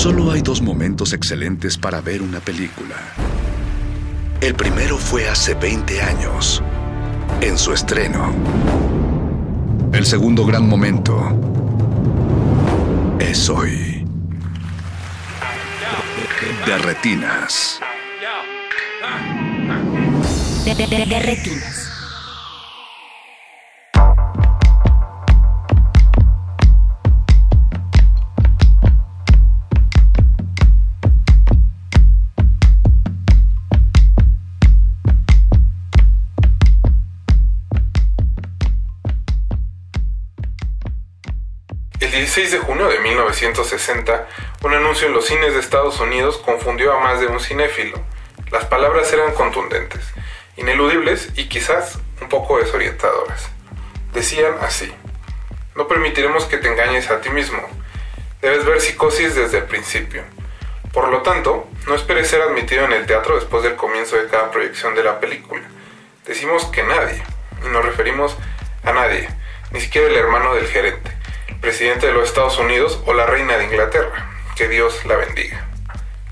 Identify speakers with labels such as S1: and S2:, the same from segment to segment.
S1: Solo hay dos momentos excelentes para ver una película. El primero fue hace 20 años, en su estreno. El segundo gran momento es hoy. De retinas.
S2: De, de, de, de retinas.
S3: El 16 de junio de 1960, un anuncio en los cines de Estados Unidos confundió a más de un cinéfilo. Las palabras eran contundentes, ineludibles y quizás un poco desorientadoras. Decían así, no permitiremos que te engañes a ti mismo. Debes ver psicosis desde el principio. Por lo tanto, no esperes ser admitido en el teatro después del comienzo de cada proyección de la película. Decimos que nadie, y nos referimos a nadie, ni siquiera el hermano del gerente presidente de los Estados Unidos o la reina de Inglaterra. Que Dios la bendiga.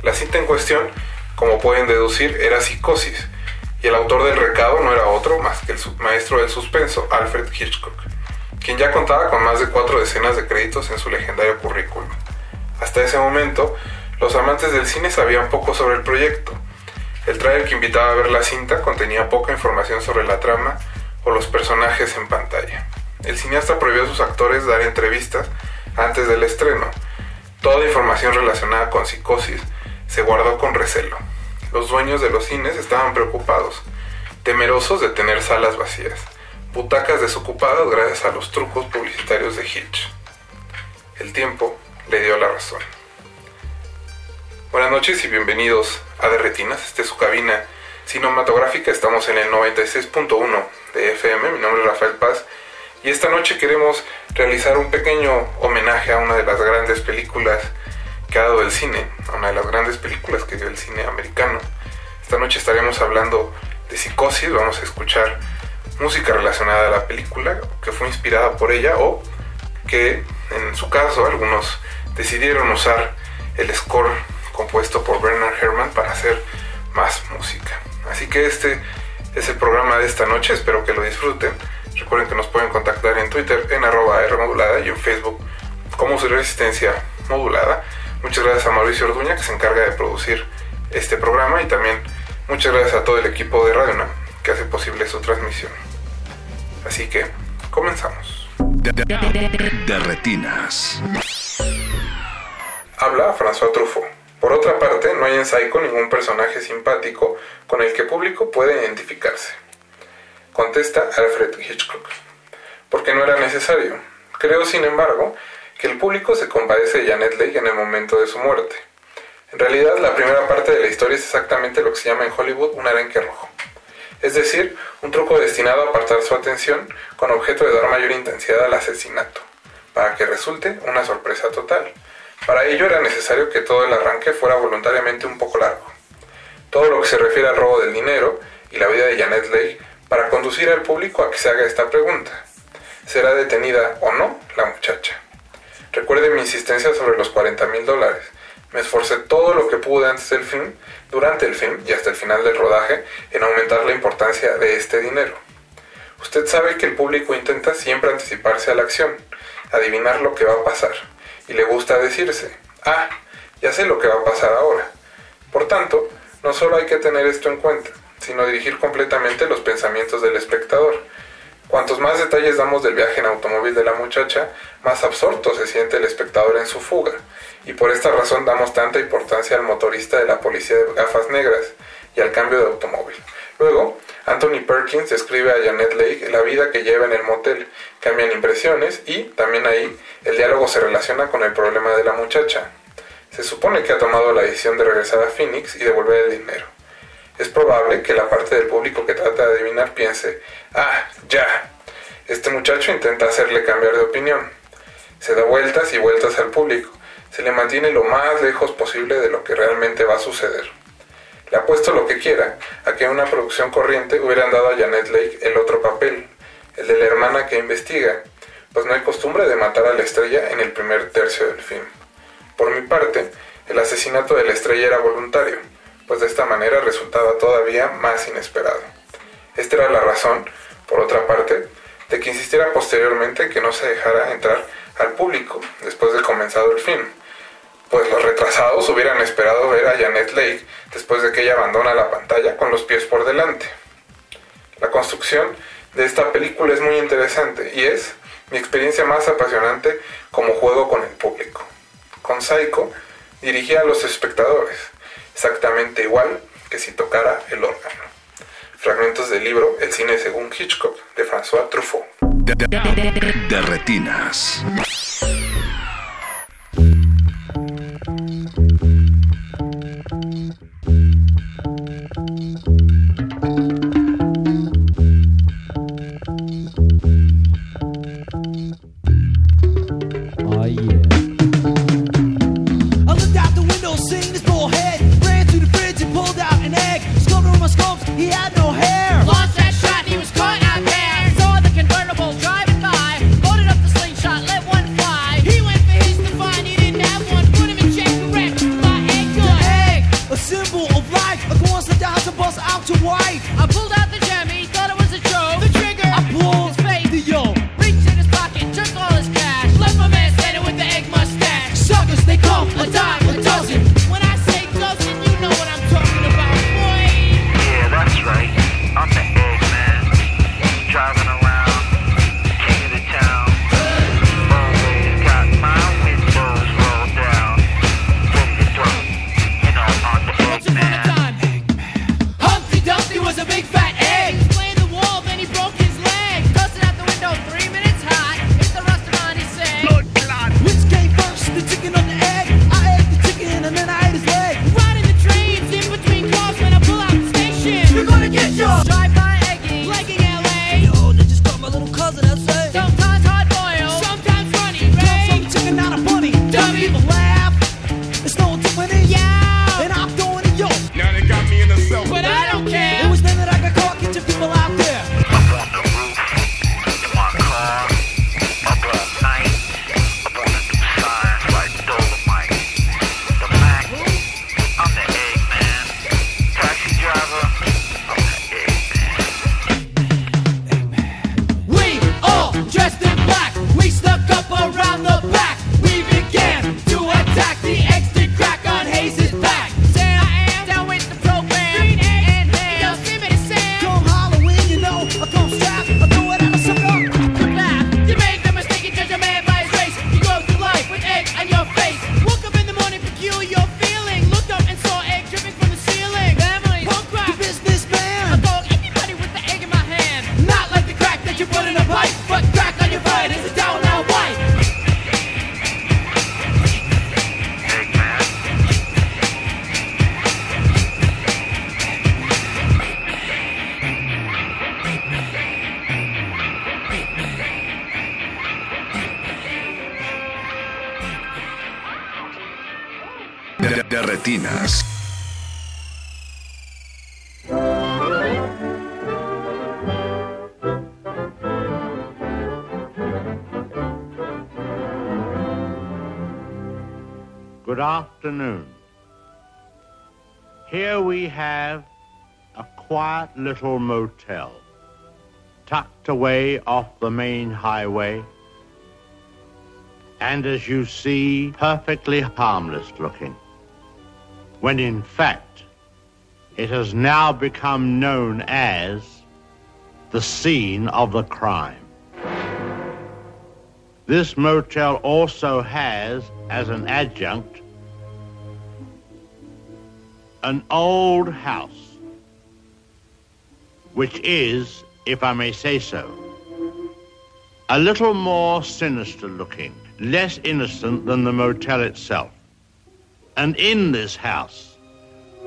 S3: La cinta en cuestión, como pueden deducir, era Psicosis, y el autor del recado no era otro más que el maestro del suspenso, Alfred Hitchcock, quien ya contaba con más de cuatro decenas de créditos en su legendario currículum. Hasta ese momento, los amantes del cine sabían poco sobre el proyecto. El trailer que invitaba a ver la cinta contenía poca información sobre la trama o los personajes en pantalla. El cineasta prohibió a sus actores dar entrevistas antes del estreno. Toda información relacionada con psicosis se guardó con recelo. Los dueños de los cines estaban preocupados, temerosos de tener salas vacías, butacas desocupadas gracias a los trucos publicitarios de Hitch. El tiempo le dio la razón. Buenas noches y bienvenidos a De Retinas, esta es su cabina cinematográfica, estamos en el 96.1 de FM, mi nombre es Rafael Paz y esta noche queremos realizar un pequeño homenaje a una de las grandes películas que ha dado el cine, a una de las grandes películas que dio el cine americano. Esta noche estaremos hablando de Psicosis, vamos a escuchar música relacionada a la película que fue inspirada por ella o que en su caso algunos decidieron usar el score compuesto por Bernard Herrmann para hacer más música. Así que este es el programa de esta noche, espero que lo disfruten. Recuerden que nos pueden contactar en Twitter en arroba Rmodulada y en Facebook como su resistencia modulada. Muchas gracias a Mauricio Orduña que se encarga de producir este programa y también muchas gracias a todo el equipo de Radio Nam que hace posible su transmisión. Así que, comenzamos.
S1: De, de, de, de retinas.
S3: Habla François Truffaut. Por otra parte, no hay en Psycho ningún personaje simpático con el que público puede identificarse. Contesta Alfred Hitchcock. Porque no era necesario. Creo, sin embargo, que el público se compadece de Janet Leigh en el momento de su muerte. En realidad, la primera parte de la historia es exactamente lo que se llama en Hollywood un arenque rojo. Es decir, un truco destinado a apartar su atención con objeto de dar mayor intensidad al asesinato, para que resulte una sorpresa total. Para ello era necesario que todo el arranque fuera voluntariamente un poco largo. Todo lo que se refiere al robo del dinero y la vida de Janet Leigh para conducir al público a que se haga esta pregunta. ¿Será detenida o no la muchacha? Recuerde mi insistencia sobre los 40 mil dólares. Me esforcé todo lo que pude antes del film, durante el film y hasta el final del rodaje en aumentar la importancia de este dinero. Usted sabe que el público intenta siempre anticiparse a la acción, adivinar lo que va a pasar, y le gusta decirse, ah, ya sé lo que va a pasar ahora. Por tanto, no solo hay que tener esto en cuenta, sino dirigir completamente los pensamientos del espectador. Cuantos más detalles damos del viaje en automóvil de la muchacha, más absorto se siente el espectador en su fuga, y por esta razón damos tanta importancia al motorista de la policía de gafas negras y al cambio de automóvil. Luego, Anthony Perkins describe a Janet Lake la vida que lleva en el motel, cambian impresiones y, también ahí, el diálogo se relaciona con el problema de la muchacha. Se supone que ha tomado la decisión de regresar a Phoenix y devolver el dinero. Es probable que la parte del público que trata de adivinar piense, ah, ya, este muchacho intenta hacerle cambiar de opinión. Se da vueltas y vueltas al público, se le mantiene lo más lejos posible de lo que realmente va a suceder. Le apuesto lo que quiera a que una producción corriente hubieran dado a Janet Lake el otro papel, el de la hermana que investiga, pues no hay costumbre de matar a la estrella en el primer tercio del film. Por mi parte, El asesinato de la estrella era voluntario, pues de esta manera resultaba todavía más inesperado. Esta era la razón, por otra parte, de que insistiera posteriormente en que no se dejara entrar al público después de comenzado el film, pues los retrasados hubieran esperado ver a Janet Lake después de que ella abandona la pantalla con los pies por delante. La construcción de esta película es muy interesante y es mi experiencia más apasionante como juego con el público. Con Psycho dirigía a los espectadores, exactamente igual que si tocara el órgano. Fragmentos del libro El cine según Hitchcock de François Truffaut.
S1: De, retinas.
S4: Afternoon. Here we have a quiet little motel tucked away off the main highway and as you see, perfectly harmless looking. When in fact, it has now become known as the scene of the crime. This motel also has, as an adjunct, an old house, which is, if I may say so, a little more sinister looking, less innocent than the motel itself. And in this house,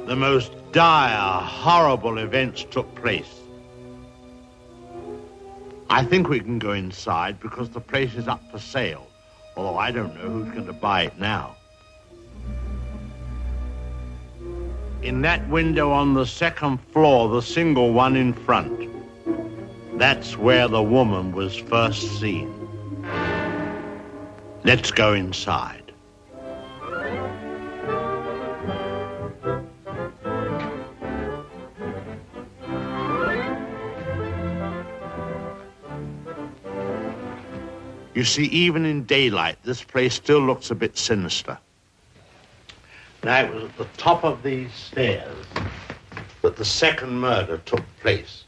S4: the most dire, horrible events took place. I think we can go inside because the place is up for sale, although I don't know who's going to buy it now. in that window on the second floor, the single one in front. That's where the woman was first seen. Let's go inside. You see, even in daylight, this place still looks a bit sinister. Now, it was at the top of these stairs that the second murder took place.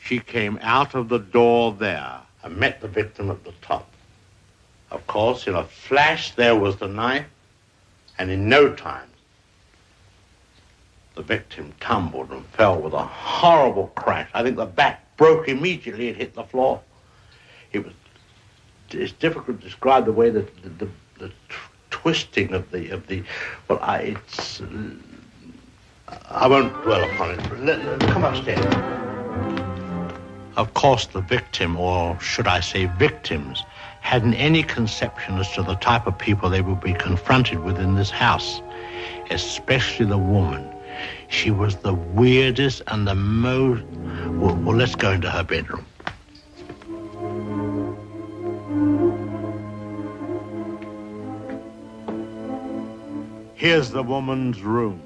S4: She came out of the door there and met the victim at the top. Of course, in a flash, there was the knife, and in no time, the victim tumbled and fell with a horrible crash. I think the back broke immediately It hit the floor. It was it's difficult to describe the way that the, the, the twisting of the of the well I it's I won't dwell upon it. Let, let, come upstairs. Of course, the victim, or should I say victims, hadn't any conception as to the type of people they would be confronted with in this house, especially the woman. She was the weirdest and the most. Well, well let's go into her bedroom. Here's the woman's room,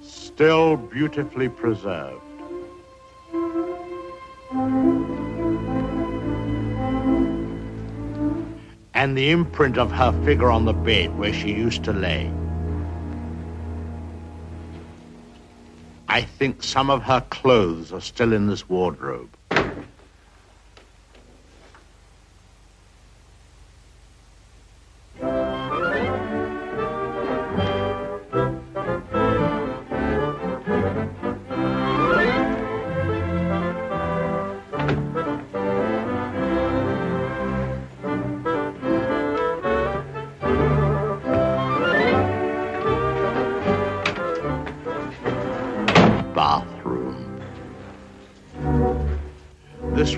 S4: still beautifully preserved. And the imprint of her figure on the bed where she used to lay. I think some of her clothes are still in this wardrobe.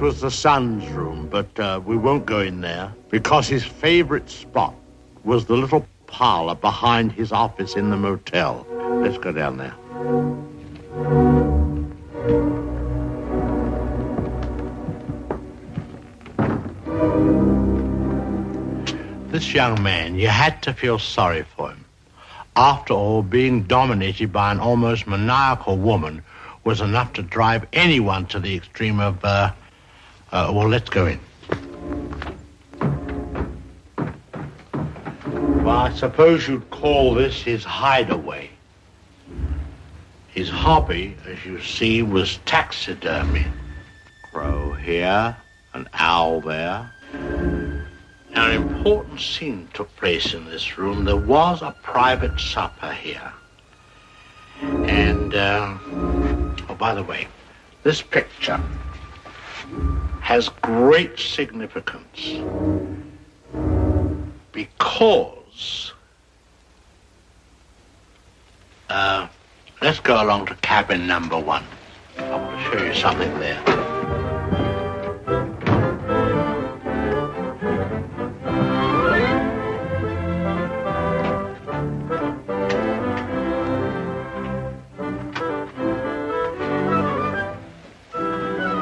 S4: Was the son's room, but uh, we won't go in there because his favorite spot was the little parlor behind his office in the motel. Let's go down there. This young man, you had to feel sorry for him. After all, being dominated by an almost maniacal woman was enough to drive anyone to the extreme of, uh, uh, well, let's go in. Well, I suppose you'd call this his hideaway. His hobby, as you see, was taxidermy. Crow here, an owl there. Now, an important scene took place in this room. There was a private supper here. And, uh, oh, by the way, this picture has great significance because, uh, let's go along to cabin number one. I want to show you something there.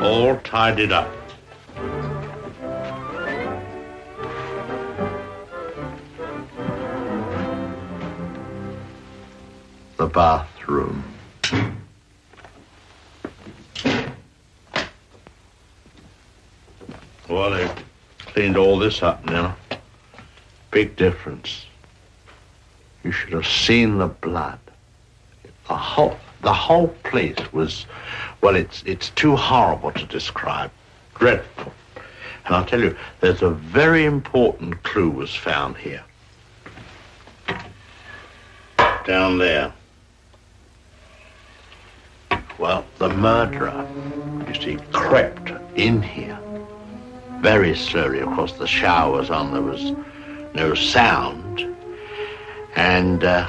S4: all tidied up. The bathroom. Well, they've cleaned all this up now. Big difference. You should have seen the blood. The whole, the whole place was well, it's, it's too horrible to describe. Dreadful. And I'll tell you, there's a very important clue was found here. Down there. Well, the murderer, you see, crept in here. Very slowly, of course, the shower was on, there was no sound. And uh,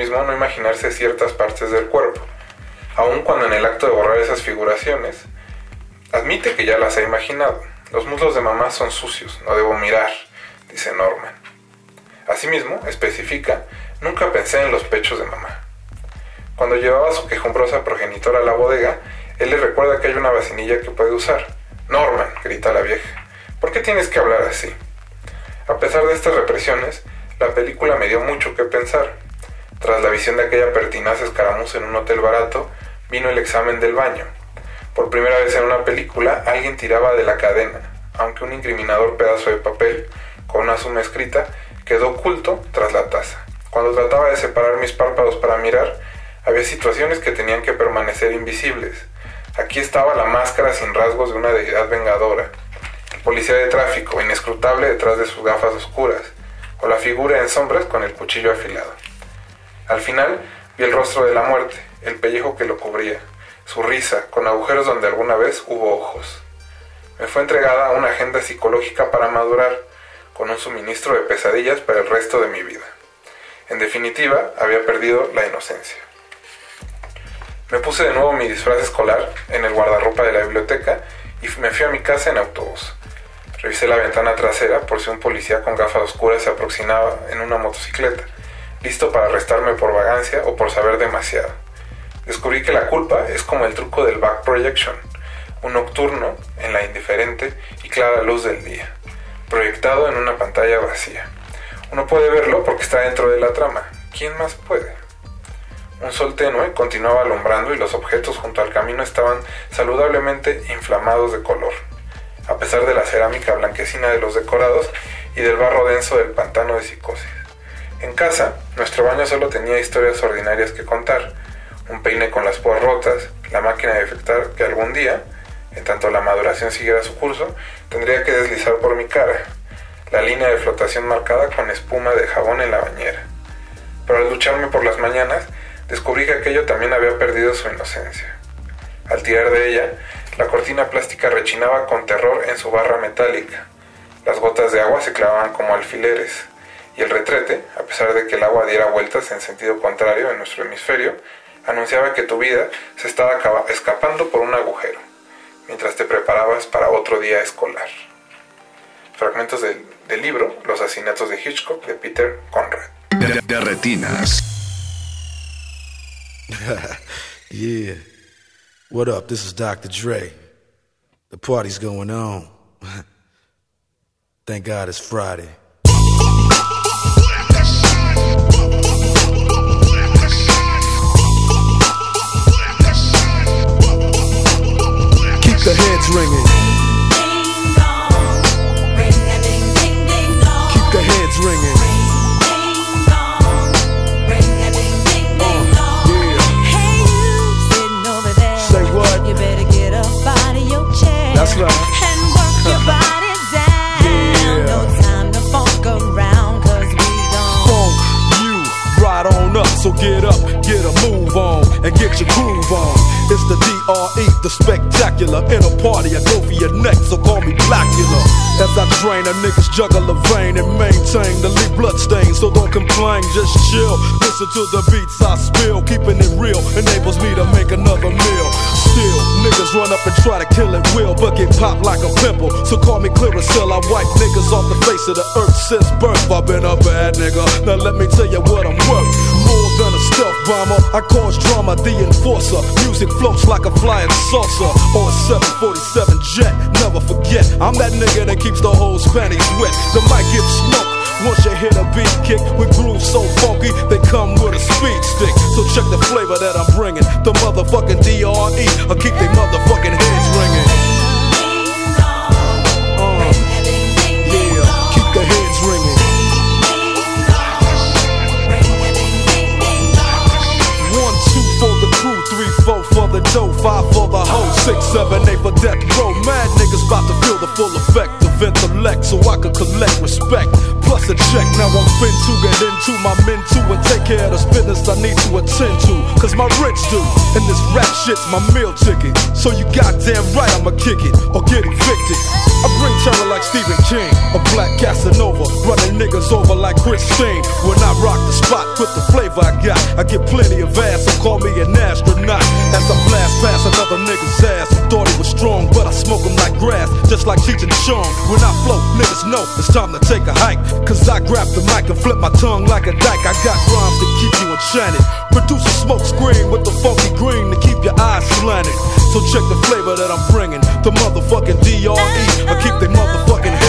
S3: mismo no imaginarse ciertas partes del cuerpo, aun cuando en el acto de borrar esas figuraciones, admite que ya las ha imaginado. Los muslos de mamá son sucios, no debo mirar, dice Norman. Asimismo, especifica, nunca pensé en los pechos de mamá. Cuando llevaba su quejumbrosa progenitora a la bodega, él le recuerda que hay una vacinilla que puede usar. Norman, grita la vieja, ¿por qué tienes que hablar así? A pesar de estas represiones, la película me dio mucho que pensar. Tras la visión de aquella pertinaz escaramuza en un hotel barato, vino el examen del baño. Por primera vez en una película, alguien tiraba de la cadena, aunque un incriminador pedazo de papel, con una suma escrita, quedó oculto tras la taza. Cuando trataba de separar mis párpados para mirar, había situaciones que tenían que permanecer invisibles. Aquí estaba la máscara sin rasgos de una deidad vengadora, el policía de tráfico, inescrutable detrás de sus gafas oscuras, o la figura en sombras con el cuchillo afilado. Al final vi el rostro de la muerte, el pellejo que lo cubría, su risa, con agujeros donde alguna vez hubo ojos. Me fue entregada una agenda psicológica para madurar, con un suministro de pesadillas para el resto de mi vida. En definitiva, había perdido la inocencia. Me puse de nuevo mi disfraz escolar en el guardarropa de la biblioteca y me fui a mi casa en autobús. Revisé la ventana trasera por si un policía con gafas oscuras se aproximaba en una motocicleta, listo para arrestarme por vagancia o por saber demasiado. Descubrí que la culpa es como el truco del back projection, un nocturno en la indiferente y clara luz del día, proyectado en una pantalla vacía. Uno puede verlo porque está dentro de la trama. ¿Quién más puede? Un sol tenue continuaba alumbrando y los objetos junto al camino estaban saludablemente inflamados de color a pesar de la cerámica blanquecina de los decorados y del barro denso del pantano de psicosis. En casa, nuestro baño solo tenía historias ordinarias que contar, un peine con las púas rotas, la máquina de afectar que algún día, en tanto la maduración siguiera su curso, tendría que deslizar por mi cara, la línea de flotación marcada con espuma de jabón en la bañera. Pero al ducharme por las mañanas, descubrí que aquello también había perdido su inocencia. Al tirar de ella, la cortina plástica rechinaba con terror en su barra metálica. Las gotas de agua se clavaban como alfileres, y el retrete, a pesar de que el agua diera vueltas en sentido contrario en nuestro hemisferio, anunciaba que tu vida se estaba escapando por un agujero, mientras te preparabas para otro día escolar. Fragmentos del, libro Los asesinatos de Hitchcock de Peter Conrad.
S1: De, retinas.
S5: yeah. What up? This is Dr. Dre. The party's going on. Thank God it's Friday. ringing. Ding dong, ring a ding ding ding dong. Keep the heads ringing.
S6: Ding dong, ring a ding ding ding dong. Hey you sitting over there. Say what? You better get up out of your chair.
S5: That's right.
S6: And work your body down.
S5: Yeah.
S6: No time to funk around 'cause we don't
S5: funk you right on up. So get up, get a move on, and get your groove on. It's the DRE, the spectacular. In a party, I go for your neck, so call me Blackula. As I drain, a niggas juggle a vein and maintain the lead blood stain. So don't complain, just chill. Listen to the beats I spill. Keeping it real enables me to make another meal. Still, niggas run up and try to kill it will, but get popped like a pimple. So call me Clearasil. I wipe niggas off the face of the earth since birth. I've been a bad nigga. Now let me tell you what I'm worth. More than a stealth bomber, I cause drama, the enforcer. Music floats like a flying saucer or a 747 jet. Never forget, I'm that nigga that keeps the whole panties wet. The mic gets smoked. Once you hit a beat kick with grooves so funky, they come with a speed stick. So check the flavor that I'm bringing. The motherfucking DRE, I keep they motherfucking heads ringing. Uh, yeah, keep the heads ringing. One, two for the crew, three, four for the dough, five for the hoe, six, seven, eight for death row. Mad niggas about to feel the full effect of intellect so I could collect respect. Plus a check, now I'm fin to get into my men too and take care of this business I need to attend to. Cause my rich do, and this rap shit's my meal ticket. So you goddamn right I'ma kick it or get evicted. I bring terror like Stephen King, a black Casanova, running niggas over like Christine. When I rock the spot with the flavor I got, I get plenty of ass, so call me an astronaut. As I blast past another nigga's ass, thought he was strong, but I smoke him like grass, just like Cheech and Chong. When I flow, niggas know it's time to take a hike. Cause I grab the mic and flip my tongue like a dyke. I got rhymes to keep you enchanted. Produce a smoke screen with the funky green to keep your eyes slanted. So check the flavor that I'm bringing. The motherfucking DRE. Keep they motherfucking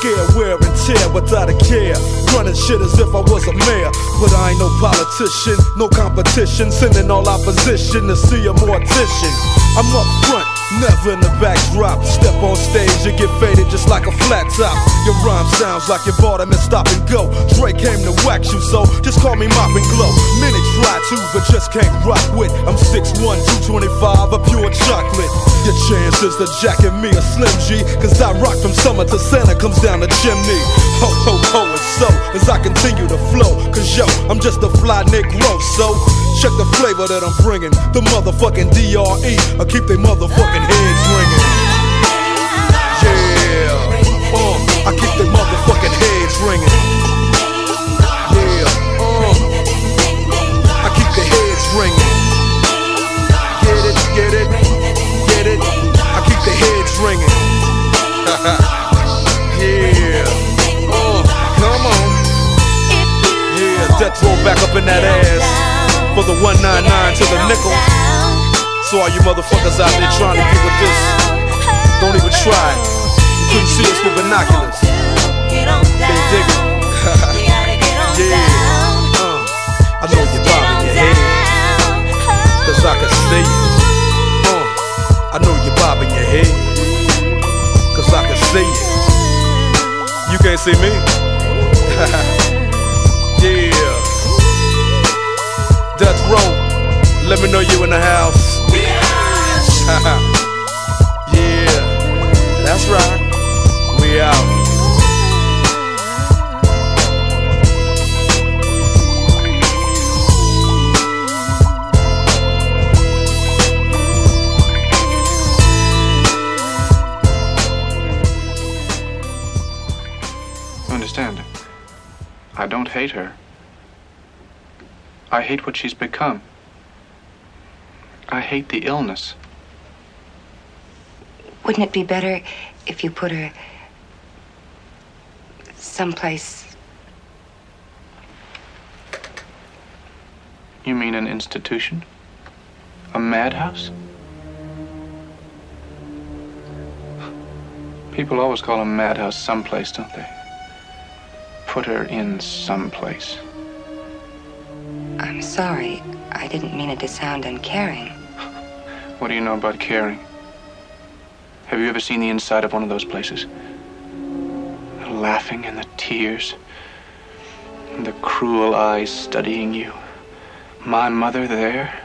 S5: flair, I scare, wear and tear without a care. Running shit as if I was a mayor. But I ain't no politician, no competition. Sending all opposition to see a mortician. I'm up front, never in the backdrop. Step on stage, you get faded just like a flat top. Your rhyme sounds like you bought them and stop and go. Dre came to wax you, so just call me Mop and Glow. Many try to, but just can't rock with. I'm 6'1, 225, a pure chocolate. Your chances to jacket me a Slim G, cause I rock from summer to Santa comes down the chimney. Ho, ho, ho, and so as I continue to flow, cause yo, I'm just a fly Negro, so check the flavor that I'm bringing. The motherfucking DRE, I keep they motherfucking heads ringing. Yeah, uh, I keep they motherfucking heads ringing. Ringing. Get it, get it, get it. I keep the heads ringing. yeah, uh, come on. Yeah, death roll back up in that ass for the 199 to the nickel. So all you motherfuckers out there trying to get with this, don't even try. You couldn't see us with binoculars. They dig it. yeah. Uh, I know head, cause I can see it. Uh, I know you're bobbing your head, cause I can see it. You can't see me. yeah. Death row, let me know you in the house.
S7: Hate what she's become. I hate the illness.
S2: Wouldn't it be better if you put her someplace?
S7: You mean an institution? A madhouse? People always call a madhouse someplace, don't they? Put her in someplace.
S2: I'm sorry. I didn't mean it to sound uncaring.
S7: What do you know about caring? Have you ever seen the inside of one of those places? The laughing and the tears, and the cruel eyes studying you. My mother there.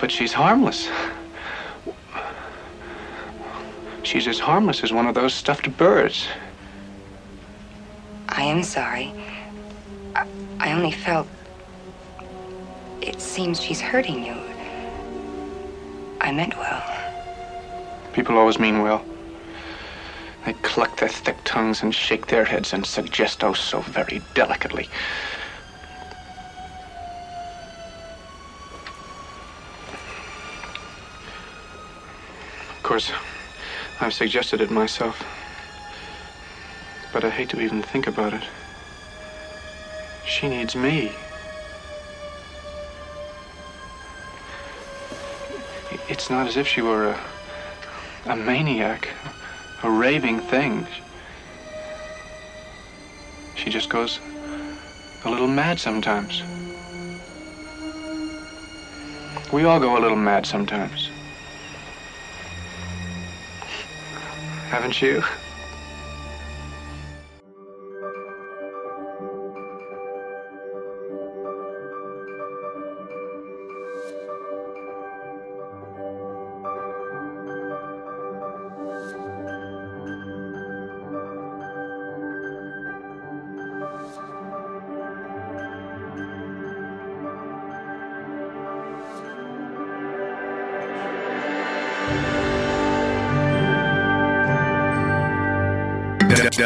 S7: But she's harmless. She's as harmless as one of those stuffed birds.
S2: I am sorry. I, I only felt. It seems she's hurting you. I meant well.
S7: People always mean well. They cluck their thick tongues and shake their heads and suggest oh so very delicately. Of course, I've suggested it myself. But I hate to even think about it. She needs me. It's not as if she were a, a maniac, a raving thing. She just goes a little mad sometimes. We all go a little mad sometimes. Haven't you?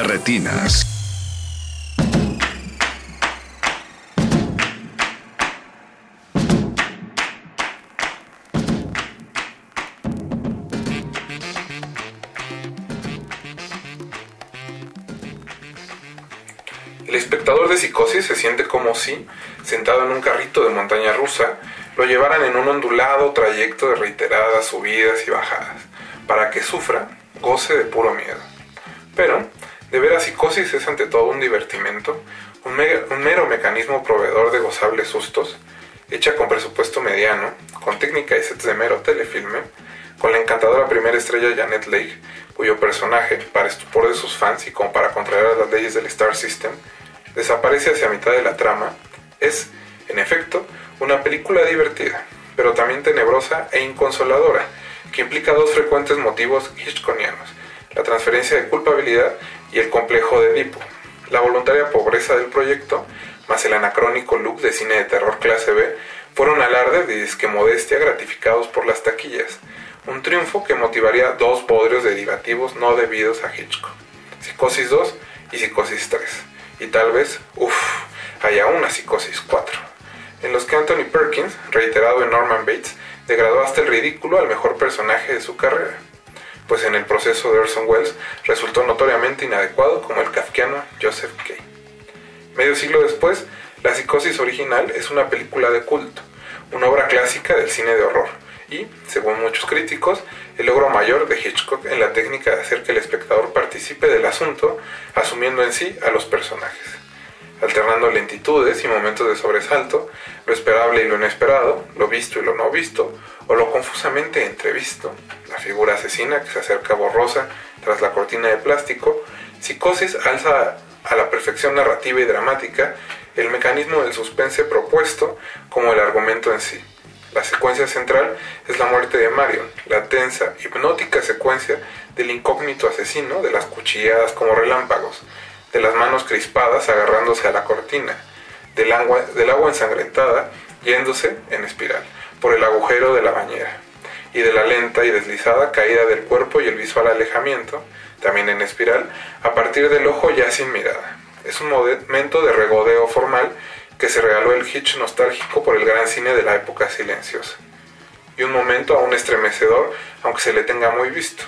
S8: Retinas.
S3: El espectador de psicosis se siente como si, sentado en un carrito de montaña rusa, lo llevaran en un ondulado trayecto de reiteradas subidas y bajadas, para que sufra, goce de puro miedo. De ver a psicosis es ante todo un divertimento, un, me- un mero mecanismo proveedor de gozables sustos, hecha con presupuesto mediano, con técnica y sets de mero telefilme, con la encantadora primera estrella Janet Leigh, cuyo personaje, para estupor de sus fans y como para contrariar las leyes del Star System, desaparece hacia mitad de la trama, es, en efecto, una película divertida, pero también tenebrosa e inconsoladora, que implica dos frecuentes motivos hitchconianos, la transferencia de culpabilidad y el complejo de Edipo, la voluntaria pobreza del proyecto, más el anacrónico look de cine de terror clase B, fueron alardes de disque modestia gratificados por las taquillas, un triunfo que motivaría dos bodrios derivativos no debidos a Hitchcock, Psicosis 2 y Psicosis 3, y tal vez, uff, haya una Psicosis 4, en los que Anthony Perkins, reiterado en Norman Bates, degradó hasta el ridículo al mejor personaje de su carrera, pues en el proceso de Orson Welles resultó notoriamente inadecuado como el kafkiano Joseph Kay. Medio siglo después, La psicosis original es una película de culto, una obra clásica del cine de horror, y, según muchos críticos, el logro mayor de Hitchcock en la técnica de hacer que el espectador participe del asunto, asumiendo en sí a los personajes, alternando lentitudes y momentos de sobresalto, lo esperable y lo inesperado, lo visto y lo no visto, o lo confusamente entrevisto, la figura asesina que se acerca borrosa tras la cortina de plástico, Psicosis alza a la perfección narrativa y dramática el mecanismo del suspense propuesto como el argumento en sí. La secuencia central es la muerte de Marion, la tensa, hipnótica secuencia del incógnito asesino, de las cuchilladas como relámpagos, de las manos crispadas agarrándose a la cortina, del agua, del agua ensangrentada yéndose en espiral por el agujero de la bañera, y de la lenta y deslizada caída del cuerpo y el visual alejamiento, también en espiral, a partir del ojo ya sin mirada. Es un momento de regodeo formal que se regaló el Hitch nostálgico por el gran cine de la época silenciosa. Y un momento aún estremecedor, aunque se le tenga muy visto.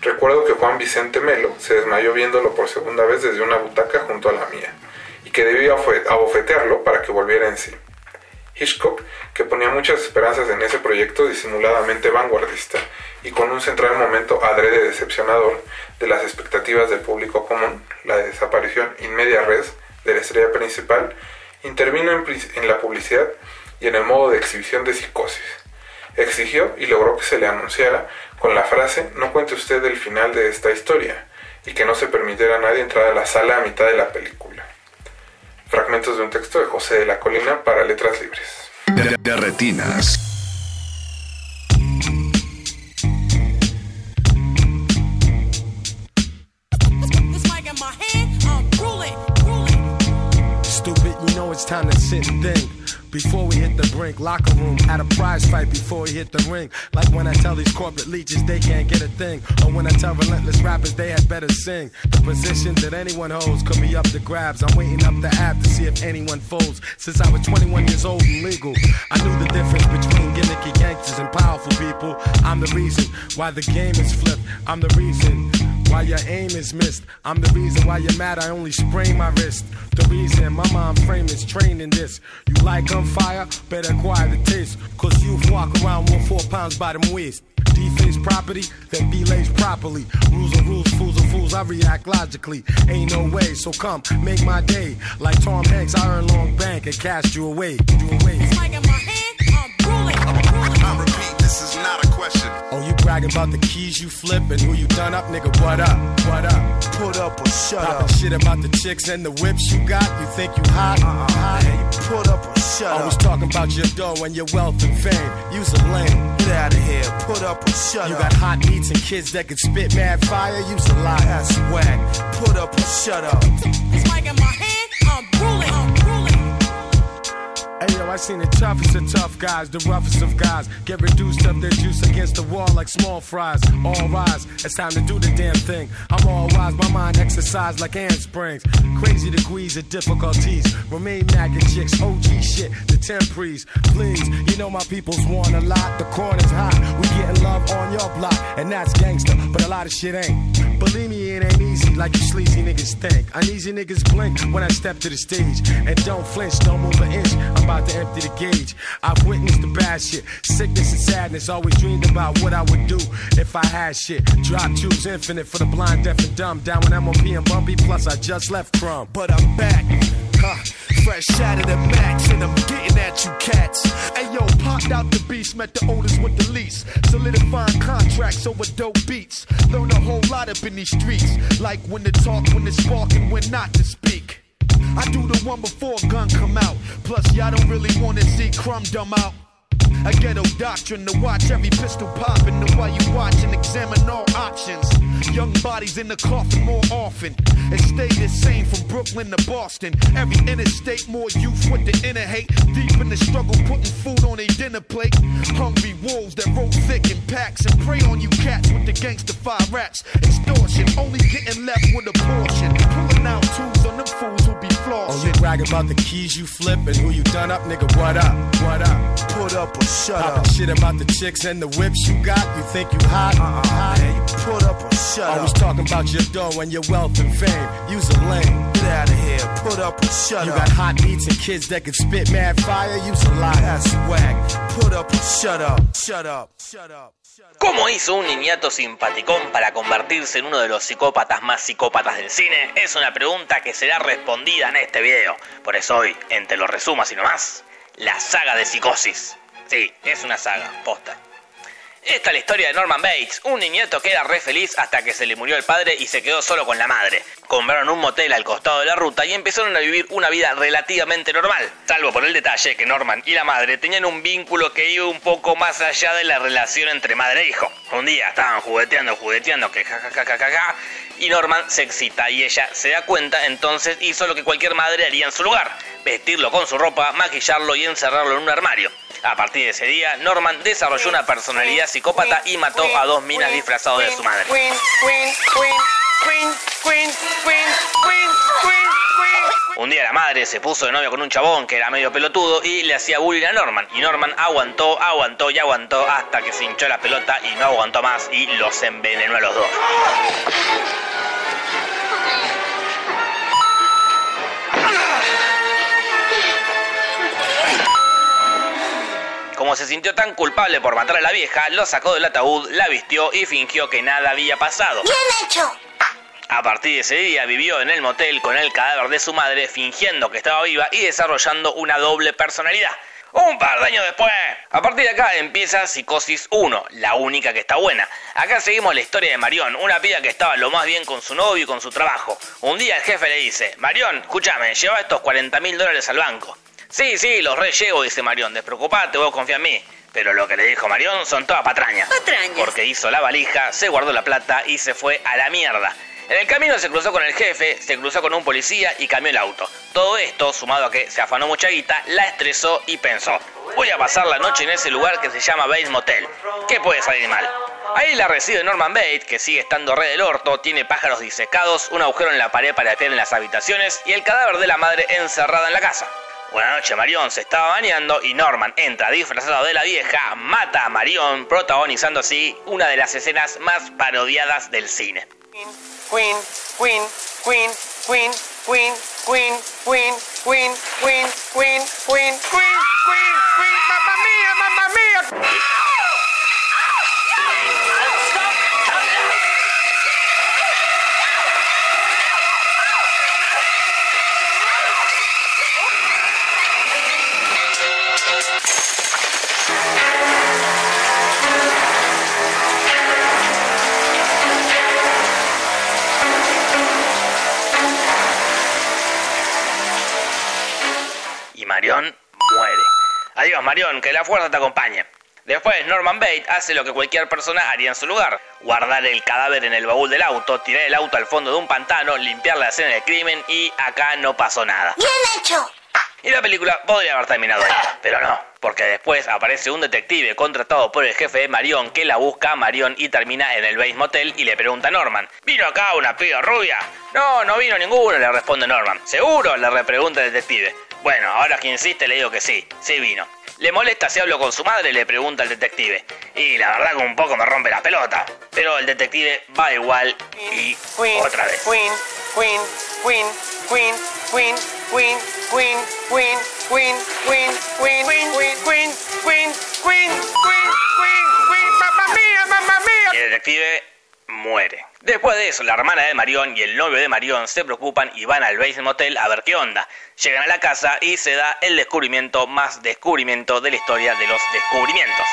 S3: Recuerdo que Juan Vicente Melo se desmayó viéndolo por segunda vez desde una butaca junto a la mía, y que debía abofetearlo para que volviera en sí. Hitchcock, que ponía muchas esperanzas en ese proyecto disimuladamente vanguardista y con un central momento adrede decepcionador de las expectativas del público común, la desaparición in media de la estrella principal, intervino en, en la publicidad y en el modo de exhibición de psicosis. Exigió y logró que se le anunciara con la frase no cuente usted el final de esta historia y que no se permitiera a nadie entrar a la sala a mitad de la película. Fragmentos de un texto de José de la Colina para Letras Libres.
S8: De, retinas.
S9: It's time to sit and think. Before we hit the brink, locker room at a prize fight before we hit the ring. Like when I tell these corporate leeches they can't get a thing, or when I tell relentless rappers they had better sing. The position that anyone holds could be up to grabs. I'm waiting up the app to see if anyone folds. Since I was 21 years old and legal, I knew the difference between gimmicky gangsters and powerful people. I'm the reason why the game is flipped. I'm the reason why your aim is missed. I'm the reason why you're mad. I only sprain my wrist. The reason my mind frame is trained in this. You like gunfire? Better acquire the taste. Cause you walk around with four pounds by the waist. Defense property, then be laced properly. Rules are rules, fools are fools. I react logically. Ain't no way, so come make my day. Like Tom Hanks, I earn long bank and cast you away. You away.
S10: It's like in my hand.
S11: Question.
S9: Oh, you bragging about the keys you flip and who you done up, nigga? What up? What up?
S11: Put up or shut
S9: Popping
S11: up.
S9: shit about the chicks and the whips you got. You think you hot?
S11: Uh-uh.
S9: hot?
S11: Man, you put up or shut
S9: Always
S11: up.
S9: Always talking about your dough and your wealth and fame. You's a lame.
S11: Get out of here. Put up or shut
S9: You
S11: up.
S9: You got hot beats and kids that can spit mad fire. You's a liar.
S11: That's whack. Put up or shut up.
S10: This mic in my hand,
S9: Hey yo, I seen the toughest of tough guys, the roughest of guys, get reduced up their juice against the wall like small fries. All rise, it's time to do the damn thing. I'm all wise, my mind exercised like handsprings. Crazy degrees of difficulties. Remain nagging chicks, OG shit, the temprees. Please, you know my people's want a lot. The corner's hot, we getting love on your block, and that's gangster, but a lot of shit ain't. Believe me, it ain't easy like you sleazy niggas think. Uneasy niggas blink when I step to the stage. And don't flinch, don't move an inch. I'm about to empty the gauge. I've witnessed the bad shit. Sickness and sadness. Always dreamed about what I would do if I had shit. Drop choose infinite for the blind, deaf, and dumb. Down with MOP and Bumpy, plus I just left Crumb.
S11: but I'm back. Huh. Fresh out of the max, and I'm getting at you cats. Hey yo, popped out the beast, met the owners with the lease. Solidifying contracts over dope beats. Learn a whole lot up in these streets. Like when to talk, when to spark, and when not to speak. I do the one before gun come out. Plus, y'all don't really wanna see crumb dumb out. A ghetto doctrine to watch every pistol popping. The while you watch and examine all options. Young bodies in the coffin more often. It stay the same from Brooklyn to Boston. Every interstate, more youth with the inner hate. Deep in the struggle, putting food on their dinner plate. Hungry wolves that roll thick in packs and prey on you cats with the gangster fire raps. Extortion, only getting left with a portion. Pulling out tools on them fools who be
S9: Oh, you bragging about the keys you flip and who you done up, nigga? What up? What up?
S11: Put up or shut up.
S9: Popping shit about the chicks and the whips you got. You think you hot?
S11: Uh-uh,
S9: hot?
S11: man, you put up or shut
S9: Always
S11: up.
S9: Always talking about your dough and your wealth and fame. You's a lame.
S11: Get out of here. Put up or shut
S9: You
S11: up.
S9: You got hot beats and kids that can spit mad fire. You's a liar.
S11: That's whack. Put up or shut up. Shut up. Shut up.
S12: ¿Cómo hizo un niñato simpaticón para convertirse en uno de los psicópatas más psicópatas del cine? Es una pregunta que será respondida en este video. Por eso hoy, entre los resumas y nomás, la saga de psicosis. Sí, es una saga, posta. Esta es la historia de Norman Bates, un niñato que era re feliz hasta que se le murió el padre y se quedó solo con la madre. Compraron un motel al costado de la ruta y empezaron a vivir una vida relativamente normal, salvo por el detalle que Norman y la madre tenían un vínculo que iba un poco más allá de la relación entre madre e hijo. Un día estaban jugueteando, jugueteando, que ja ja ja ja ja, ja, y Norman se excita y ella se da cuenta, entonces hizo lo que cualquier madre haría en su lugar, vestirlo con su ropa, maquillarlo y encerrarlo en un armario. A partir de ese día, Norman desarrolló una personalidad psicópata y mató a dos minas disfrazados de su madre. Un día la madre se puso de novio con un chabón que era medio pelotudo y le hacía bullying a Norman. Y Norman aguantó, aguantó y aguantó hasta que se hinchó la pelota y no aguantó más y los envenenó a los dos. Se sintió tan culpable por matar a la vieja, lo sacó del ataúd, la vistió y fingió que nada había pasado.
S10: Bien hecho.
S12: A partir de ese día vivió en el motel con el cadáver de su madre fingiendo que estaba viva y desarrollando una doble personalidad. Un par de años después, a partir de acá empieza Psicosis 1, la única que está buena. Acá seguimos la historia de Marión, una piba que estaba lo más bien con su novio y con su trabajo. Un día el jefe le dice, Marión, escúchame, lleva estos 40 mil dólares al banco. Sí, sí, los re llevo, dice Marión, despreocupate, vos confía en mí. Pero lo que le dijo Marión son todas patrañas.
S10: Patrañas.
S12: Porque hizo la valija, se guardó la plata y se fue a la mierda. En el camino se cruzó con el jefe, se cruzó con un policía y cambió el auto. Todo esto, sumado a que se afanó mucha guita, la estresó y pensó, voy a pasar la noche en ese lugar que se llama Bates Motel. ¿Qué puede salir mal? Ahí la recibe Norman Bates, que sigue estando re del orto, tiene pájaros disecados, un agujero en la pared para espiar en las habitaciones y el cadáver de la madre encerrada en la casa. Una noche Marion se estaba bañando y Norman entra disfrazado de la vieja, mata a Marion, protagonizando así una de las escenas más parodiadas del cine.
S13: Queen, queen, queen, queen, queen, queen, queen, queen, queen, queen, queen, queen, queen, queen, mamma mia, mamma mia.
S12: Adiós, Marion, que la fuerza te acompañe. Después, Norman Bates hace lo que cualquier persona haría en su lugar. Guardar el cadáver en el baúl del auto, tirar el auto al fondo de un pantano, limpiar la escena del crimen y acá no pasó nada.
S6: Bien hecho.
S12: Y la película podría haber terminado ahí, pero no, porque después aparece un detective contratado por el jefe de Marion que la busca a Marion y termina en el Base Motel y le pregunta a Norman, ¿vino acá una piba rubia? No, no vino ninguno, le responde Norman. ¿Seguro? le repregunta el detective. Bueno, ahora que insiste le digo que sí, sí vino. ¿Le molesta si hablo con su madre? Le pregunta el detective. Y la verdad que un poco me rompe la pelota. Pero el detective va igual y
S13: Queen,
S12: otra vez.
S13: Queen, Queen, Queen, Queen, Queen, Queen, Queen, Queen, Queen, Queen, Queen, Queen, Queen, Queen, Queen, Queen, Queen, Queen, mamma mía, mamma mía.
S12: el detective muere. Después de eso, la hermana de Marion y el novio de Marion se preocupan y van al Base Motel a ver qué onda. Llegan a la casa y se da el descubrimiento más descubrimiento de la historia de los descubrimientos.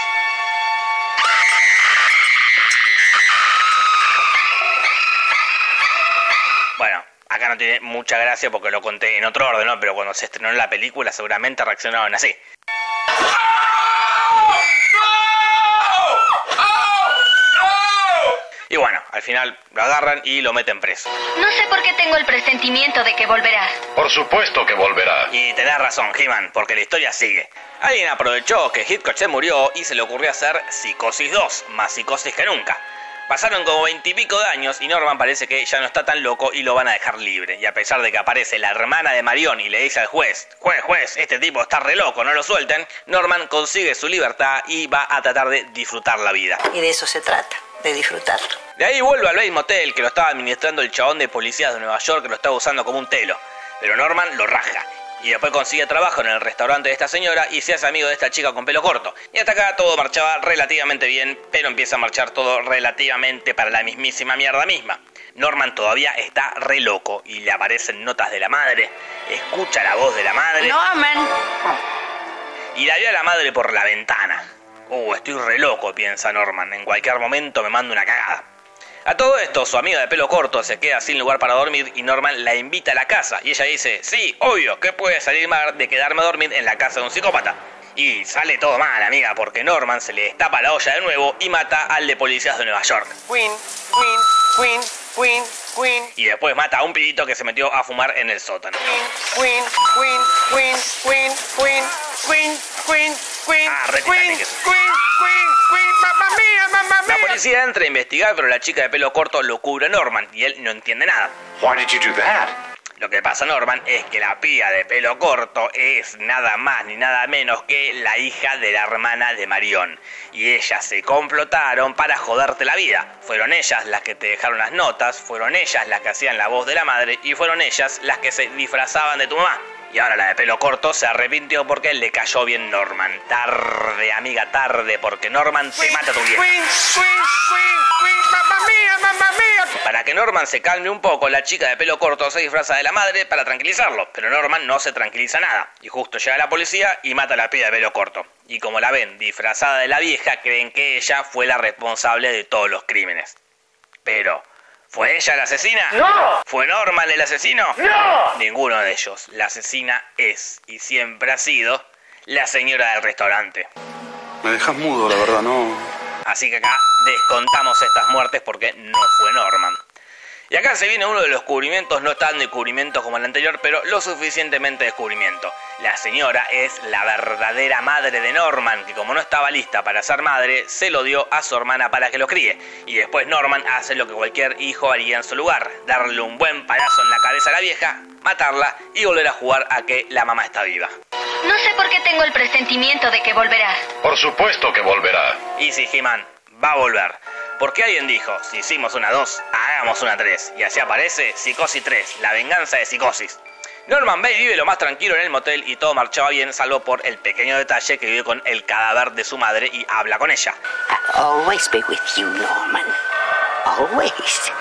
S12: Bueno, acá no tiene mucha gracia porque lo conté en otro orden, ¿no? Pero cuando se estrenó la película seguramente reaccionaron así. Y bueno, al final lo agarran y lo meten preso.
S6: No sé por qué tengo el presentimiento de que volverá.
S1: Por supuesto que volverá.
S12: Y tenés razón, He-Man, porque la historia sigue. Alguien aprovechó que Hitchcock se murió y se le ocurrió hacer Psicosis 2, más psicosis que nunca. Pasaron como veintipico de años y Norman parece que ya no está tan loco y lo van a dejar libre. Y a pesar de que aparece la hermana de Marion y le dice al juez, juez, juez, este tipo está re loco, no lo suelten, Norman consigue su libertad y va a tratar de disfrutar la vida.
S14: Y de eso se trata, de disfrutarlo.
S12: De ahí vuelve al Base Motel que lo estaba administrando el chabón de policías de Nueva York que lo estaba usando como un telo. Pero Norman lo raja. Y después consigue trabajo en el restaurante de esta señora y se hace amigo de esta chica con pelo corto. Y hasta acá todo marchaba relativamente bien, pero empieza a marchar todo relativamente para la mismísima mierda misma. Norman todavía está re loco y le aparecen notas de la madre, escucha la voz de la madre
S14: Norman.
S12: y la ve a la madre por la ventana. Uh, estoy re loco, piensa Norman. En cualquier momento me mando una cagada. A todo esto, su amiga de pelo corto se queda sin lugar para dormir y Norman la invita a la casa. Y ella dice, sí, obvio, ¿qué puede salir mal de quedarme a dormir en la casa de un psicópata? Y sale todo mal, amiga, porque Norman se le destapa la olla de nuevo y mata al de policías de Nueva York.
S13: Queen, Queen, Queen, Queen, Queen,
S12: Y después mata a un pibito que se metió a fumar en el sótano.
S13: Queen, Queen, Queen, Queen, Queen, Queen, Queen, Queen,
S12: Ah, re
S13: Queen,
S12: Titanic eso.
S13: Queen, Queen, Queen, mamma mía, mamma
S12: La
S13: mía.
S12: policía entra a investigar, pero la chica de pelo corto lo cubre a Norman y él no entiende nada.
S1: Why did you do that?
S12: Lo que pasa, Norman, es que la pía de pelo corto es nada más ni nada menos que la hija de la hermana de Marión. Y ellas se complotaron para joderte la vida. Fueron ellas las que te dejaron las notas, fueron ellas las que hacían la voz de la madre y fueron ellas las que se disfrazaban de tu mamá. Y ahora la de pelo corto se arrepintió porque le cayó bien Norman. Tarde, amiga, tarde, porque Norman te mata a tu vieja. Para que Norman se calme un poco, la chica de pelo corto se disfraza de la madre para tranquilizarlo, pero Norman no se tranquiliza nada. Y justo llega la policía y mata a la piba de pelo corto. Y como la ven disfrazada de la vieja, creen que ella fue la responsable de todos los crímenes. Pero, ¿fue ella la asesina?
S13: ¡No!
S12: ¿Fue Norman el asesino?
S13: ¡No!
S12: Ninguno de ellos. La asesina es y siempre ha sido la señora del restaurante.
S15: Me dejas mudo, la verdad, no.
S12: Así que acá descontamos estas muertes porque no fue Norman. Y acá se viene uno de los descubrimientos, no tan descubrimiento como el anterior, pero lo suficientemente descubrimiento. La señora es la verdadera madre de Norman, que como no estaba lista para ser madre, se lo dio a su hermana para que lo críe. Y después Norman hace lo que cualquier hijo haría en su lugar, darle un buen palazo en la cabeza a la vieja, matarla y volver a jugar a que la mamá está viva.
S6: No sé por qué tengo el presentimiento de que volverá.
S1: Por supuesto que volverá.
S12: Y si He-Man va a volver. Porque alguien dijo, si hicimos una 2, hagamos una 3. Y así aparece Psicosis 3, la venganza de Psicosis. Norman Bates vive lo más tranquilo en el motel y todo marchaba bien, salvo por el pequeño detalle que vive con el cadáver de su madre y habla con ella.
S14: Always.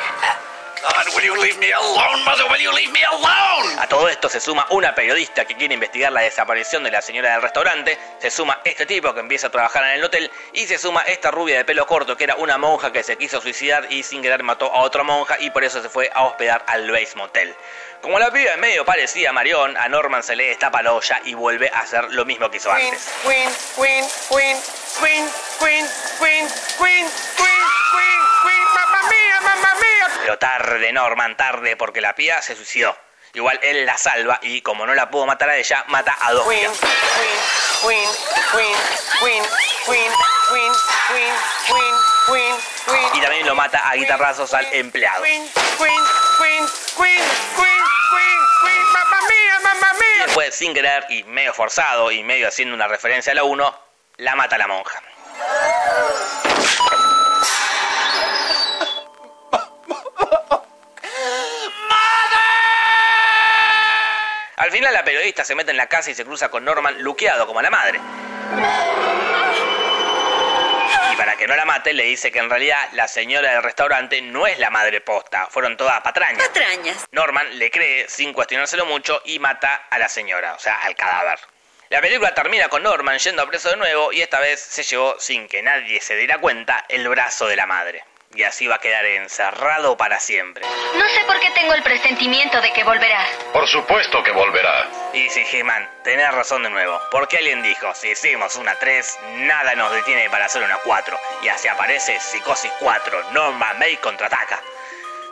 S1: God, will you leave me alone, mother? Will you leave me alone?
S12: A todo esto se suma una periodista que quiere investigar la desaparición de la señora del restaurante, se suma este tipo que empieza a trabajar en el hotel y se suma esta rubia de pelo corto que era una monja que se quiso suicidar y sin querer mató a otra monja y por eso se fue a hospedar al Base Motel. Como la piba es medio parecida a Marion, a Norman se le destapa la olla y vuelve a hacer lo mismo que hizo
S13: Queen,
S12: antes.
S13: queen, queen, queen, queen, queen, queen, queen, queen, mía, mamma mía.
S12: Pero tarde, Norman, tarde, porque la piba se suicidó. Igual él la salva y como no la pudo matar a ella, mata a dos
S13: Queen,
S12: pibas.
S13: queen, queen, queen, queen, queen, queen, queen, queen, queen,
S12: Y también lo mata a guitarrazos al empleado.
S13: queen, queen, queen, queen, queen, queen, queen, mamma mía, mamma
S12: Y
S13: mía.
S12: después, sin querer y medio forzado y medio haciendo una referencia a la 1, la mata la monja. Final la periodista se mete en la casa y se cruza con Norman luqueado como la madre. Y para que no la mate le dice que en realidad la señora del restaurante no es la madre posta, fueron todas patrañas.
S14: Patrañas.
S12: Norman le cree sin cuestionárselo mucho y mata a la señora, o sea, al cadáver. La película termina con Norman yendo a preso de nuevo y esta vez se llevó, sin que nadie se diera cuenta, el brazo de la madre. Y así va a quedar encerrado para siempre.
S16: No sé por qué tengo el presentimiento de que volverá.
S1: Por supuesto que volverá.
S12: Y sí, He-Man, tenés razón de nuevo. Porque alguien dijo, si hicimos una 3, nada nos detiene para hacer una 4. Y así aparece Psicosis 4, Norman Bates contraataca.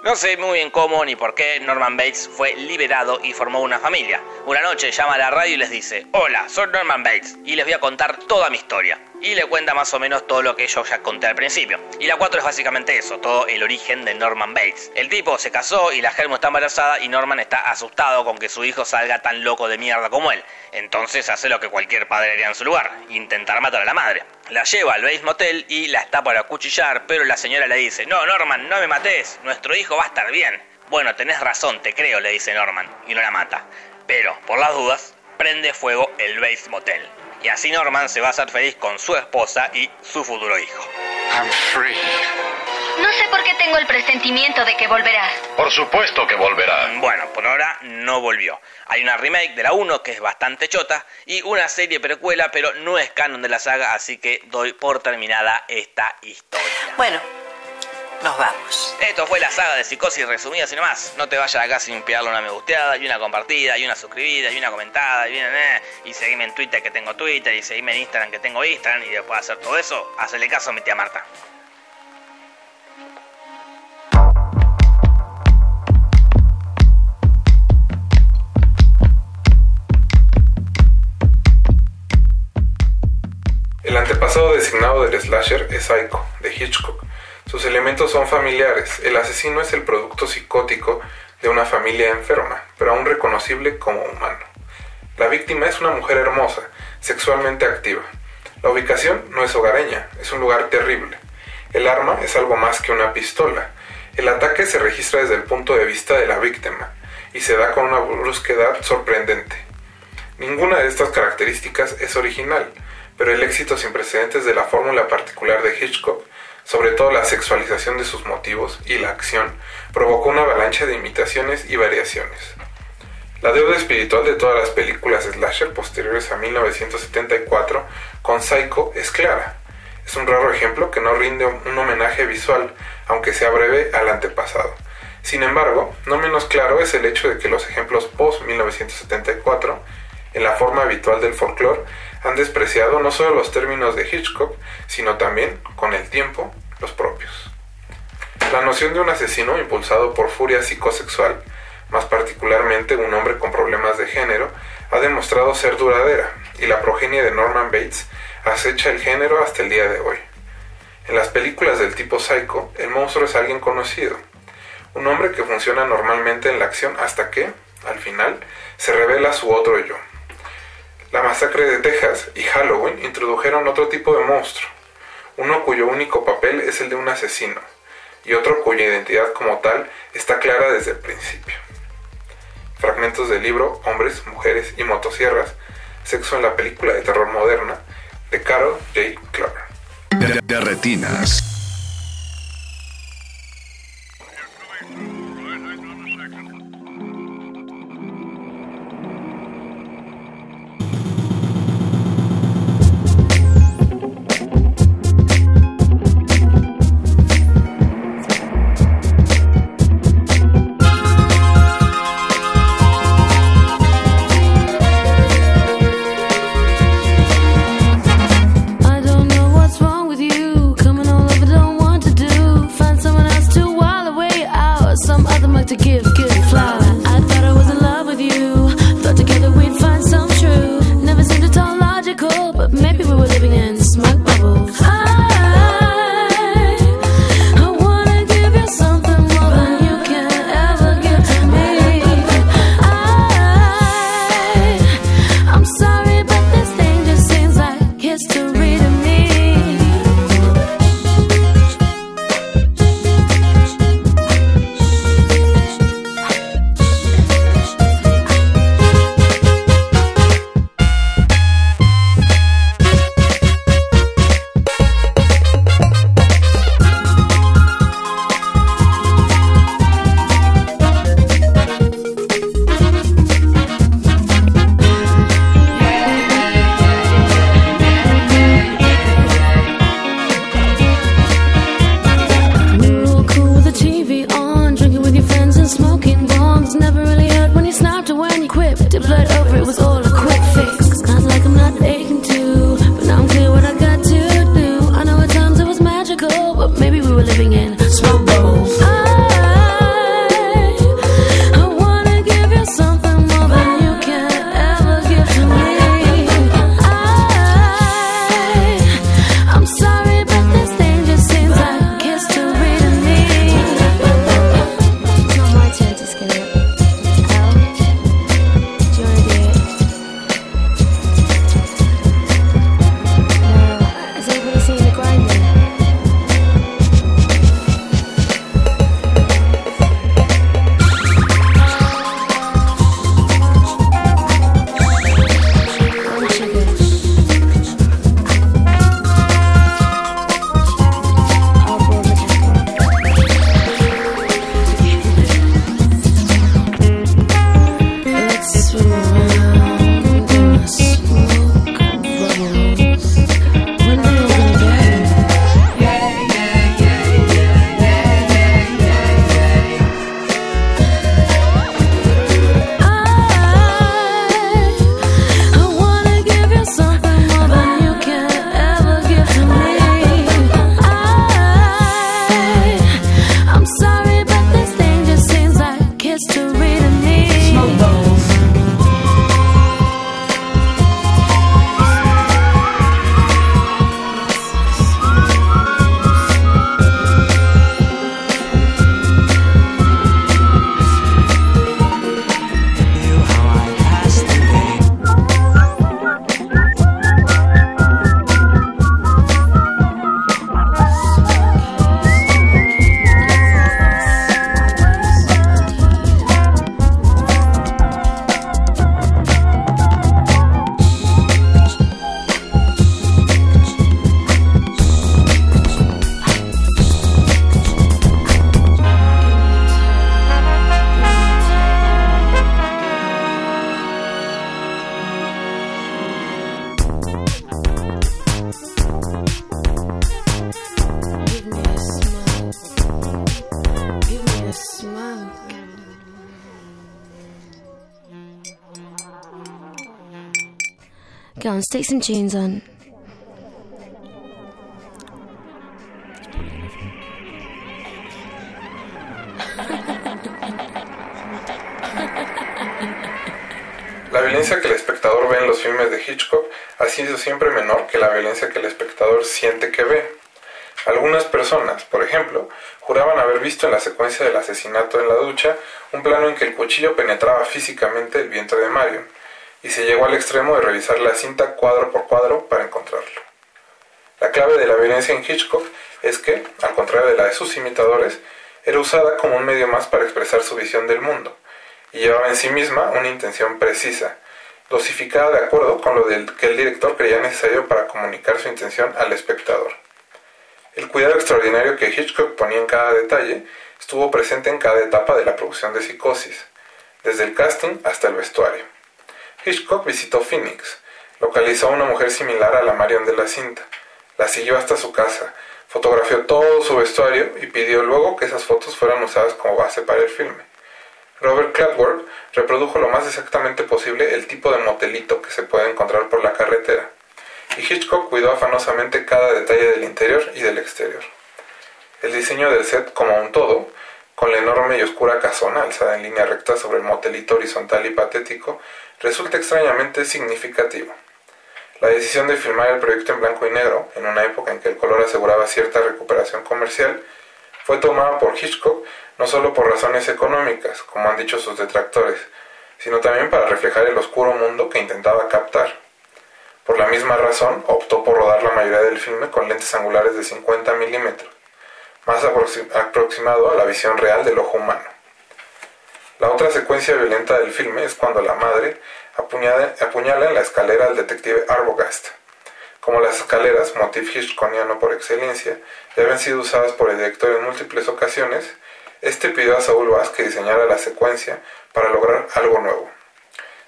S12: No sé muy bien cómo ni por qué Norman Bates fue liberado y formó una familia. Una noche llama a la radio y les dice, hola, soy Norman Bates y les voy a contar toda mi historia. Y le cuenta más o menos todo lo que yo ya conté al principio. Y la 4 es básicamente eso, todo el origen de Norman Bates. El tipo se casó y la Germo está embarazada y Norman está asustado con que su hijo salga tan loco de mierda como él. Entonces hace lo que cualquier padre haría en su lugar, intentar matar a la madre. La lleva al Bates Motel y la está por acuchillar, pero la señora le dice, no Norman, no me mates, nuestro hijo va a estar bien. Bueno, tenés razón, te creo, le dice Norman, y no la mata. Pero, por las dudas, prende fuego el Bates Motel. Y así Norman se va a hacer feliz con su esposa y su futuro hijo.
S15: I'm free.
S16: No sé por qué tengo el presentimiento de que volverá.
S1: Por supuesto que volverá.
S12: Bueno, por ahora no volvió. Hay una remake de la 1 que es bastante chota y una serie precuela, pero no es canon de la saga, así que doy por terminada esta historia.
S14: Bueno, nos vamos.
S12: Esto fue la saga de Psicosis resumida, sin más. No te vayas acá sin pegarle una me gusteada, y una compartida, y una suscribida, y una comentada, y, bien, eh, y seguime en Twitter que tengo Twitter, y seguime en Instagram que tengo Instagram, y después de hacer todo eso, hacele caso a mi tía Marta.
S3: El antepasado designado del slasher es Psycho, de Hitchcock. Sus elementos son familiares. El asesino es el producto psicótico de una familia enferma, pero aún reconocible como humano. La víctima es una mujer hermosa, sexualmente activa. La ubicación no es hogareña, es un lugar terrible. El arma es algo más que una pistola. El ataque se registra desde el punto de vista de la víctima y se da con una brusquedad sorprendente. Ninguna de estas características es original, pero el éxito sin precedentes de la fórmula particular de Hitchcock, sobre todo la sexualización de sus motivos y la acción, provocó una avalancha de imitaciones y variaciones. La deuda espiritual de todas las películas slasher posteriores a 1974 con Psycho es clara. Es un raro ejemplo que no rinde un homenaje visual, aunque sea breve, al antepasado. Sin embargo, no menos claro es el hecho de que los ejemplos post-1974, en la forma habitual del folclore, han despreciado no solo los términos de Hitchcock, sino también, con el tiempo, los propios. La noción de un asesino impulsado por furia psicosexual, más particularmente un hombre con problemas de género, ha demostrado ser duradera, y la progenie de Norman Bates acecha el género hasta el día de hoy. En las películas del tipo Psycho, el monstruo es alguien conocido, un hombre que funciona normalmente en la acción hasta que, al final, se revela su otro yo. La masacre de Texas y Halloween introdujeron otro tipo de monstruo, uno cuyo único papel es el de un asesino, y otro cuya identidad como tal está clara desde el principio. Fragmentos del libro Hombres, Mujeres y Motosierras, Sexo en la película de terror moderna, de Carol J. Clark.
S1: De, retinas.
S17: Stick some tunes on.
S3: La violencia que el espectador ve en los filmes de Hitchcock ha sido siempre menor que la violencia que el espectador siente que ve. Algunas personas, por ejemplo, juraban haber visto en la secuencia del asesinato en la ducha un plano en que el cuchillo penetraba físicamente el vientre de Mario, y se llegó al extremo de revisar la cinta cuadro por cuadro para encontrarlo. La clave de la violencia en Hitchcock es que, al contrario de la de sus imitadores, era usada como un medio más para expresar su visión del mundo, y llevaba en sí misma una intención precisa, dosificada de acuerdo con lo que el director creía necesario para comunicar su intención al espectador. El cuidado extraordinario que Hitchcock ponía en cada detalle estuvo presente en cada etapa de la producción de Psicosis, desde el casting hasta el vestuario. Hitchcock visitó Phoenix, localizó a una mujer similar a la Marion de la cinta, la siguió hasta su casa, fotografió todo su vestuario y pidió luego que esas fotos fueran usadas como base para el filme. Robert Cladworth reprodujo lo más exactamente posible el tipo de motelito que se puede encontrar por la carretera, y Hitchcock cuidó afanosamente cada detalle del interior y del exterior. El diseño del set como un todo, con la enorme y oscura casona alzada en línea recta sobre el motelito horizontal y patético, resulta extrañamente significativo. La decisión de filmar el proyecto en blanco y negro, en una época en que el color aseguraba cierta recuperación comercial, fue tomada por Hitchcock no solo por razones económicas, como han dicho sus detractores, sino también para reflejar el oscuro mundo que intentaba captar. Por la misma razón, optó por rodar la mayoría del filme con lentes angulares de 50 milímetros, más aproxi- aproximado a la visión real del ojo humano. La otra secuencia violenta del filme es cuando la madre apuñala, en la escalera al detective Arbogast. Como las escaleras, motif hitchcockiano por excelencia, ya habían sido usadas por el director en múltiples ocasiones, este pidió a Saúl Vaz que diseñara la secuencia para lograr algo nuevo.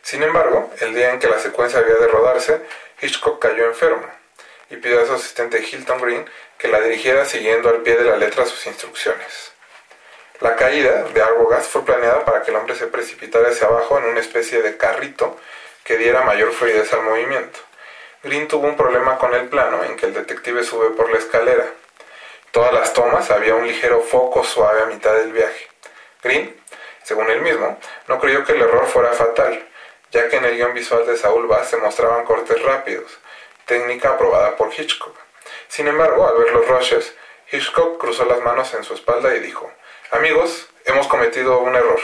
S3: Sin embargo, el día en que la secuencia había de rodarse, Hitchcock cayó enfermo y pidió a su asistente Hilton Green que la dirigiera siguiendo al pie de la letra sus instrucciones. La caída de Arbogast fue planeada para que el hombre se precipitara hacia abajo en una especie de carrito que diera mayor fluidez al movimiento. Green tuvo un problema con el plano en que el detective sube por la escalera. Todas las tomas había un ligero foco suave a mitad del viaje. Green, según él mismo, no creyó que el error fuera fatal, ya que en el guion visual de Saul Bass se mostraban cortes rápidos, técnica aprobada por Hitchcock. Sin embargo, al ver los rushes, Hitchcock cruzó las manos en su espalda y dijo, Amigos, hemos cometido un error.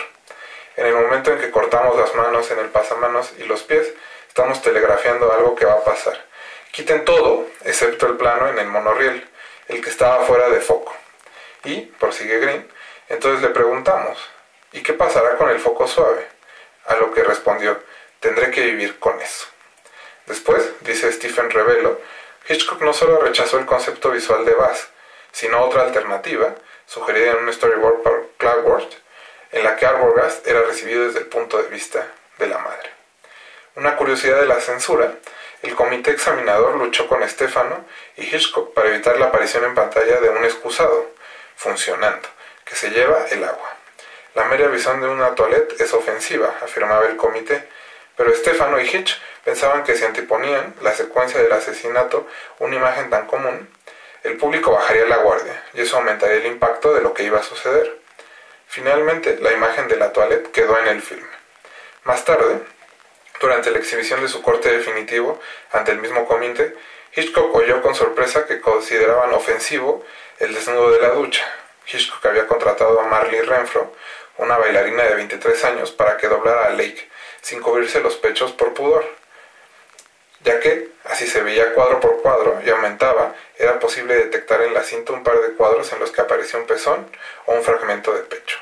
S3: En el momento en que cortamos las manos en el pasamanos y los pies, estamos telegrafiando algo que va a pasar. Quiten todo, excepto el plano en el monorriel, el que estaba fuera de foco. Y, prosigue Green, entonces le preguntamos, ¿y qué pasará con el foco suave? A lo que respondió, tendré que vivir con eso. Después, dice Stephen Revelo, Hitchcock no solo rechazó el concepto visual de Bass, sino otra alternativa, sugerida en un storyboard por Cloudworth, en la que Arbogast era recibido desde el punto de vista de la madre. Una curiosidad de la censura, el comité examinador luchó con Stefano y Hitchcock para evitar la aparición en pantalla de un excusado, funcionando, que se lleva el agua. La mera visión de una toilette es ofensiva, afirmaba el comité, pero Stefano y Hitch pensaban que si anteponían la secuencia del asesinato una imagen tan común, el público bajaría la guardia y eso aumentaría el impacto de lo que iba a suceder. Finalmente, la imagen de la toilette quedó en el filme. Más tarde, durante la exhibición de su corte definitivo ante el mismo comité, Hitchcock oyó con sorpresa que consideraban ofensivo el desnudo de la ducha. Hitchcock había contratado a Marley Renfro, una bailarina de 23 años, para que doblara a Lake, sin cubrirse los pechos por pudor. Ya que, así se veía cuadro por cuadro y aumentaba, era posible detectar en la cinta un par de cuadros en los que aparecía un pezón o un fragmento de pecho.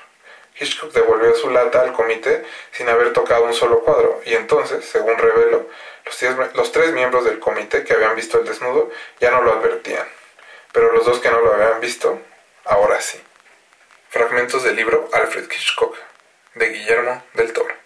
S3: Hitchcock devolvió su lata al comité sin haber tocado un solo cuadro, y entonces, según reveló, los, los tres miembros del comité que habían visto el desnudo ya no lo advertían, pero los dos que no lo habían visto, ahora sí. Fragmentos del libro Alfred Hitchcock, de Guillermo del Toro.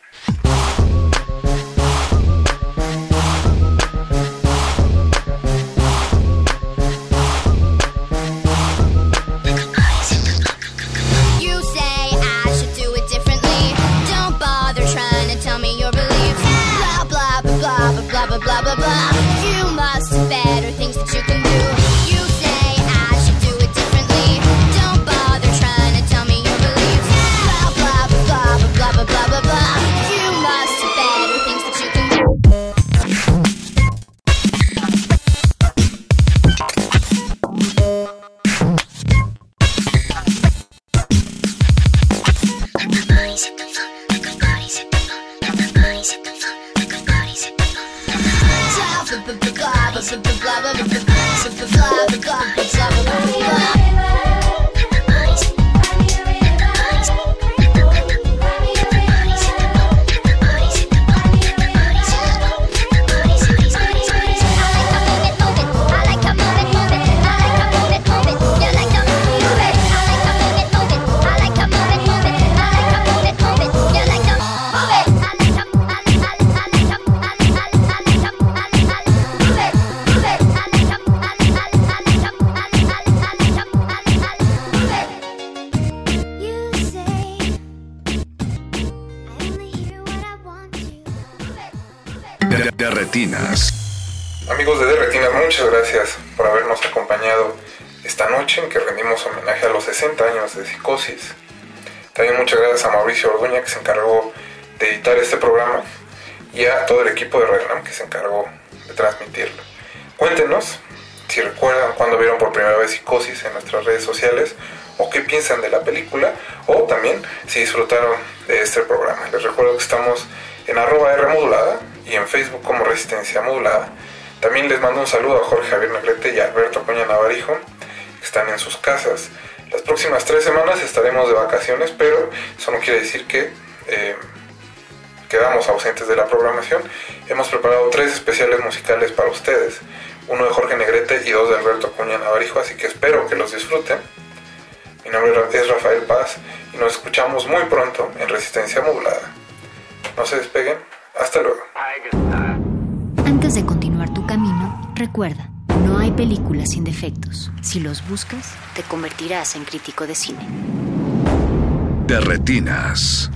S3: 60 años de Psicosis. También muchas gracias a Mauricio Orduña que se encargó de editar este programa y a todo el equipo de Redlam que se encargó de transmitirlo. Cuéntenos si recuerdan cuando vieron por primera vez Psicosis en nuestras redes sociales o qué piensan de la película o también si disfrutaron de este programa. Les recuerdo que estamos en arroba R modulada y en Facebook como Resistencia Modulada. También les mando un saludo a Jorge Javier Negrete y a Alberto Coña Navarijo, que están en sus casas. Las próximas tres semanas estaremos de vacaciones, pero eso no quiere decir que eh, quedamos ausentes de la programación. Hemos preparado tres especiales musicales para ustedes, uno de Jorge Negrete y dos de Alberto Cuña Navarijo, así que espero que los disfruten. Mi nombre es Rafael Paz y nos escuchamos muy pronto en Resistencia Modulada. No se despeguen, hasta luego.
S18: Antes de continuar tu camino, recuerda, películas sin defectos. Si los buscas, te convertirás en crítico de cine.
S8: de retinas.